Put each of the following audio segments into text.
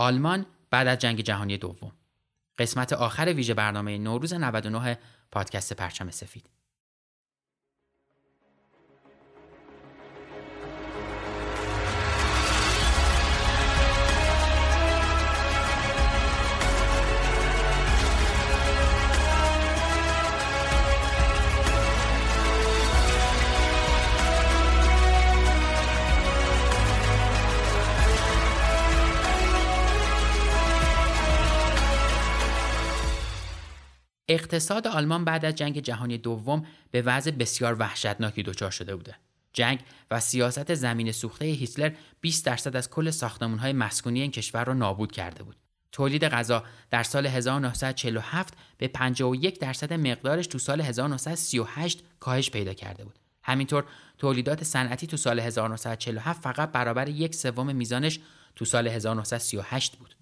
آلمان بعد از جنگ جهانی دوم. قسمت آخر ویژه برنامه نوروز 99 پادکست پرچم سفید. اقتصاد آلمان بعد از جنگ جهانی دوم به وضع بسیار وحشتناکی دچار شده بوده. جنگ و سیاست زمین سوخته هیتلر 20 درصد از کل های مسکونی این کشور را نابود کرده بود. تولید غذا در سال 1947 به 51 درصد مقدارش تو سال 1938 کاهش پیدا کرده بود. همینطور تولیدات صنعتی تو سال 1947 فقط برابر یک سوم میزانش تو سال 1938 بود.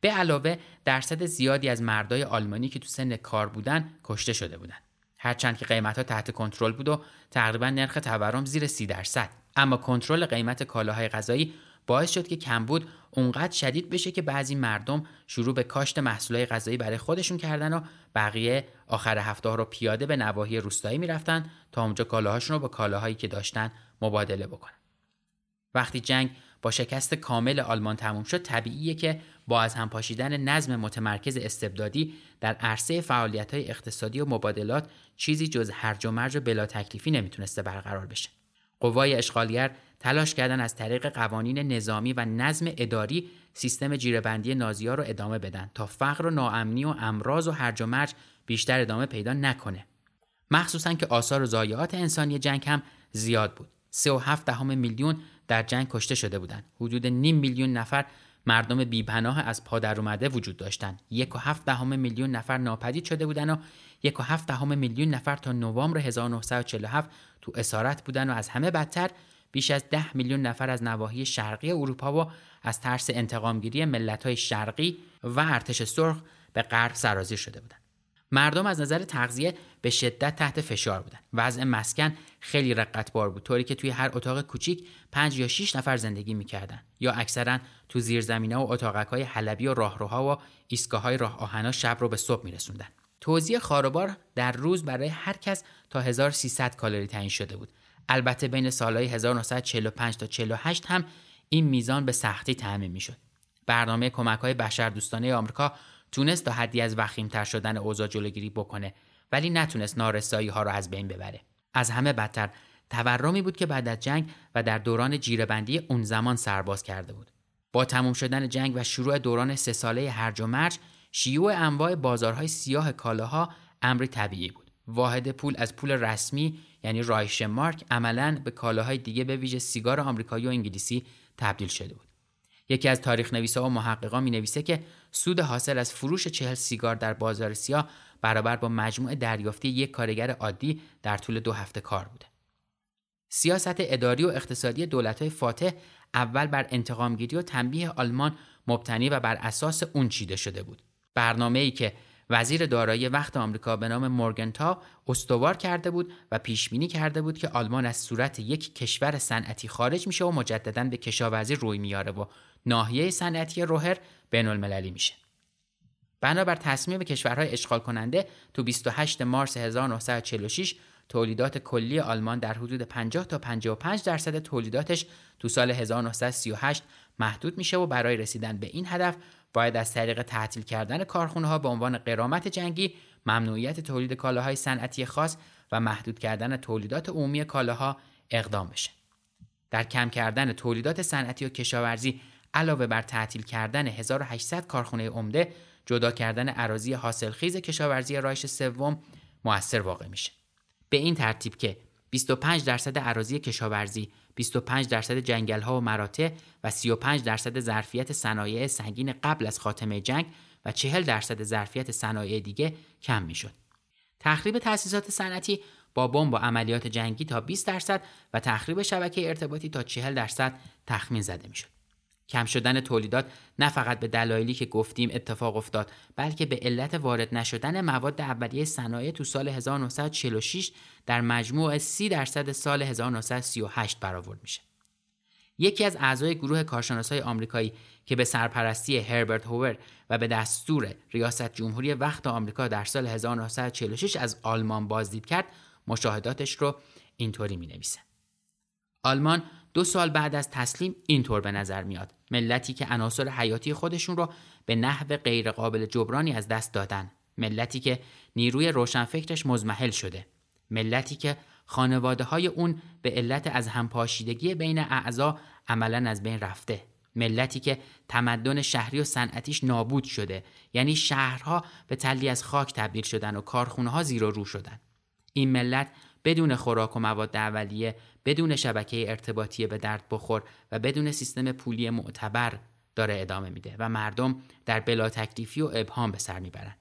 به علاوه درصد زیادی از مردای آلمانی که تو سن کار بودن کشته شده بودن. هرچند که قیمت ها تحت کنترل بود و تقریبا نرخ تورم زیر سی درصد. اما کنترل قیمت کالاهای غذایی باعث شد که کمبود اونقدر شدید بشه که بعضی مردم شروع به کاشت محصولات غذایی برای خودشون کردن و بقیه آخر هفته رو پیاده به نواحی روستایی می‌رفتن تا اونجا کالاهاشون رو با کالاهایی که داشتن مبادله بکنن. وقتی جنگ با شکست کامل آلمان تموم شد طبیعیه که با از هم پاشیدن نظم متمرکز استبدادی در عرصه فعالیت های اقتصادی و مبادلات چیزی جز هرج و مرج و بلا تکلیفی نمی‌تونسته برقرار بشه. قوای اشغالگر تلاش کردن از طریق قوانین نظامی و نظم اداری سیستم جیرهبندی نازیا رو ادامه بدن تا فقر و ناامنی و امراض و هرج و مرج بیشتر ادامه پیدا نکنه. مخصوصا که آثار و ضایعات انسانی جنگ هم زیاد بود. 3.7 دهم میلیون در جنگ کشته شده بودند. حدود نیم میلیون نفر مردم بیپناه از پادر اومده وجود داشتند. یک و هفت دهم میلیون نفر ناپدید شده بودند و یک و هفت دهم میلیون نفر تا نوامبر 1947 تو اسارت بودن و از همه بدتر بیش از ده میلیون نفر از نواحی شرقی اروپا و از ترس انتقامگیری ملت‌های شرقی و ارتش سرخ به غرب سرازیر شده بودند. مردم از نظر تغذیه به شدت تحت فشار بودن. وضع مسکن خیلی رقتبار بود طوری که توی هر اتاق کوچیک پنج یا 6 نفر زندگی می‌کردن. یا اکثرا تو زیرزمینه و اتاقک های حلبی و راهروها و ایستگاه های راه آهنا شب رو به صبح میرسوندن. توزیع خاروبار در روز برای هر کس تا 1300 کالری تعیین شده بود. البته بین سالهای 1945 تا 48 هم این میزان به سختی تعمین می‌شد. برنامه کمک های بشردوستانه آمریکا تونست تا حدی از وخیمتر شدن اوضاع جلوگیری بکنه ولی نتونست نارسایی ها را از بین ببره. از همه بدتر تورمی بود که بعد از جنگ و در دوران جیرهبندی اون زمان سرباز کرده بود. با تموم شدن جنگ و شروع دوران سه ساله هرج و مرج شیوع انواع بازارهای سیاه کالاها امری طبیعی بود. واحد پول از پول رسمی یعنی رایش مارک عملا به کالاهای دیگه به ویژه سیگار آمریکایی و انگلیسی تبدیل شده بود. یکی از تاریخ نویسا و محققان می نویسه که سود حاصل از فروش چهل سیگار در بازار سیاه برابر با مجموع دریافتی یک کارگر عادی در طول دو هفته کار بوده. سیاست اداری و اقتصادی دولت‌های فاتح اول بر انتقامگیری و تنبیه آلمان مبتنی و بر اساس اون چیده شده بود. برنامه ای که وزیر دارایی وقت آمریکا به نام مورگنتا استوار کرده بود و پیش بینی کرده بود که آلمان از صورت یک کشور صنعتی خارج میشه و مجددا به کشاورزی روی میاره و ناحیه صنعتی روهر بین المللی میشه. بنابر تصمیم کشورهای اشغال کننده تو 28 مارس 1946 تولیدات کلی آلمان در حدود 50 تا 55 درصد تولیداتش تو سال 1938 محدود میشه و برای رسیدن به این هدف باید از طریق تعطیل کردن کارخونه ها به عنوان قرامت جنگی ممنوعیت تولید کالاهای صنعتی خاص و محدود کردن تولیدات عمومی کالاها اقدام بشه. در کم کردن تولیدات صنعتی و کشاورزی علاوه بر تعطیل کردن 1800 کارخونه عمده جدا کردن عراضی حاصلخیز کشاورزی رایش سوم موثر واقع میشه به این ترتیب که 25 درصد عراضی کشاورزی 25 درصد جنگل ها و مراتع و 35 درصد ظرفیت صنایع سنگین قبل از خاتمه جنگ و 40 درصد ظرفیت صنایع دیگه کم می‌شد. تخریب تأسیسات صنعتی با بمب و عملیات جنگی تا 20 درصد و تخریب شبکه ارتباطی تا 40 درصد تخمین زده می‌شد. کم شدن تولیدات نه فقط به دلایلی که گفتیم اتفاق افتاد بلکه به علت وارد نشدن مواد اولیه صنایع تو سال 1946 در مجموع 30 درصد سال 1938 برآورد میشه. یکی از اعضای گروه کارشناسای آمریکایی که به سرپرستی هربرت هوور و به دستور ریاست جمهوری وقت آمریکا در سال 1946 از آلمان بازدید کرد مشاهداتش رو اینطوری می نویسه. آلمان دو سال بعد از تسلیم اینطور به نظر میاد. ملتی که عناصر حیاتی خودشون رو به نحو غیرقابل جبرانی از دست دادن. ملتی که نیروی روشنفکرش مزمحل شده. ملتی که خانواده های اون به علت از همپاشیدگی بین اعضا عملا از بین رفته. ملتی که تمدن شهری و صنعتیش نابود شده. یعنی شهرها به تلی از خاک تبدیل شدن و کارخونه ها زیر و رو شدن. این ملت بدون خوراک و مواد اولیه بدون شبکه ارتباطی به درد بخور و بدون سیستم پولی معتبر داره ادامه میده و مردم در بلا تکلیفی و ابهام به سر می‌برن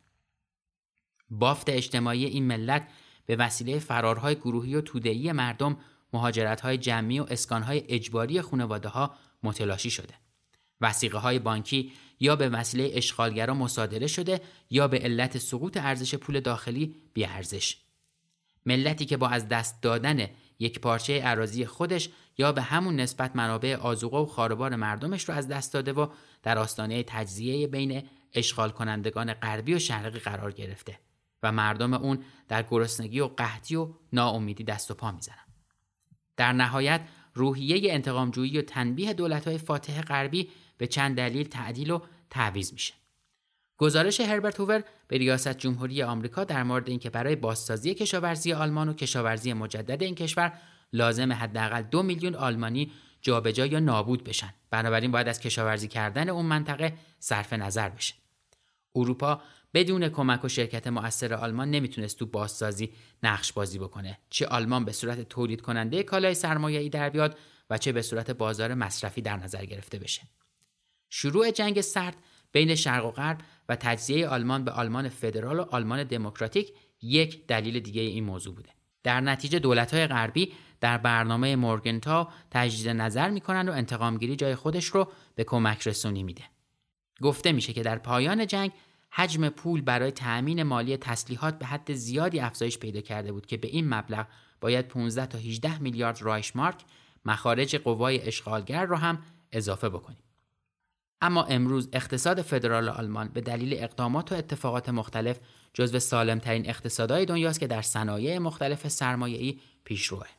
بافت اجتماعی این ملت به وسیله فرارهای گروهی و تودهی مردم مهاجرتهای جمعی و اسکانهای اجباری خانواده ها متلاشی شده وسیقه های بانکی یا به وسیله اشغالگرا مصادره شده یا به علت سقوط ارزش پول داخلی ارزش. ملتی که با از دست دادن یک پارچه عراضی خودش یا به همون نسبت منابع آزوقه و خاربار مردمش رو از دست داده و در آستانه تجزیه بین اشغال کنندگان غربی و شرقی قرار گرفته و مردم اون در گرسنگی و قحطی و ناامیدی دست و پا می‌زنن. در نهایت روحیه انتقامجویی و تنبیه دولت‌های فاتح غربی به چند دلیل تعدیل و تعویض میشه. گزارش هربرت هوور به ریاست جمهوری آمریکا در مورد اینکه برای بازسازی کشاورزی آلمان و کشاورزی مجدد این کشور لازم حداقل دو میلیون آلمانی جابجا یا نابود بشن. بنابراین باید از کشاورزی کردن اون منطقه صرف نظر بشه. اروپا بدون کمک و شرکت مؤثر آلمان نمی‌تونست تو بازسازی نقش بازی بکنه. چه آلمان به صورت تولید کننده کالای سرمایه‌ای در بیاد و چه به صورت بازار مصرفی در نظر گرفته بشه. شروع جنگ سرد بین شرق و غرب و تجزیه آلمان به آلمان فدرال و آلمان دموکراتیک یک دلیل دیگه این موضوع بوده. در نتیجه دولت‌های غربی در برنامه مورگنتا تجدید نظر می‌کنن و انتقامگیری جای خودش رو به کمک رسونی میده. گفته میشه که در پایان جنگ حجم پول برای تأمین مالی تسلیحات به حد زیادی افزایش پیدا کرده بود که به این مبلغ باید 15 تا 18 میلیارد رایشمارک مخارج قوای اشغالگر رو هم اضافه بکنیم. اما امروز اقتصاد فدرال آلمان به دلیل اقدامات و اتفاقات مختلف جزو سالمترین اقتصادهای دنیاست که در صنایع مختلف سرمایه‌ای پیشروه.